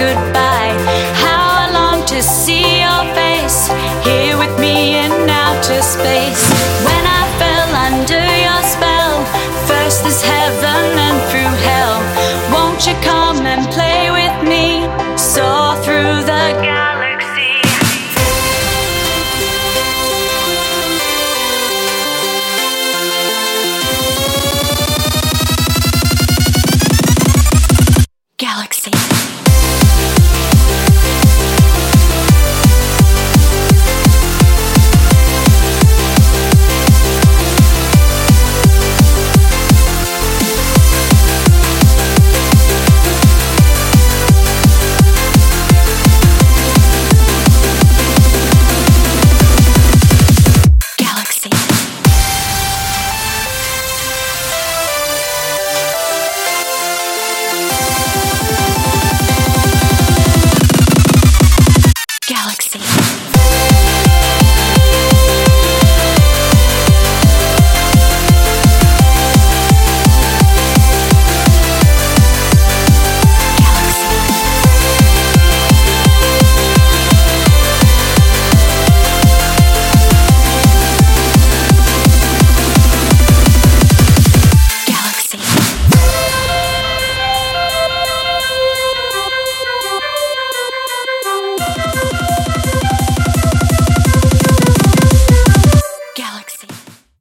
goodbye. How I long to see your face here with me in outer space.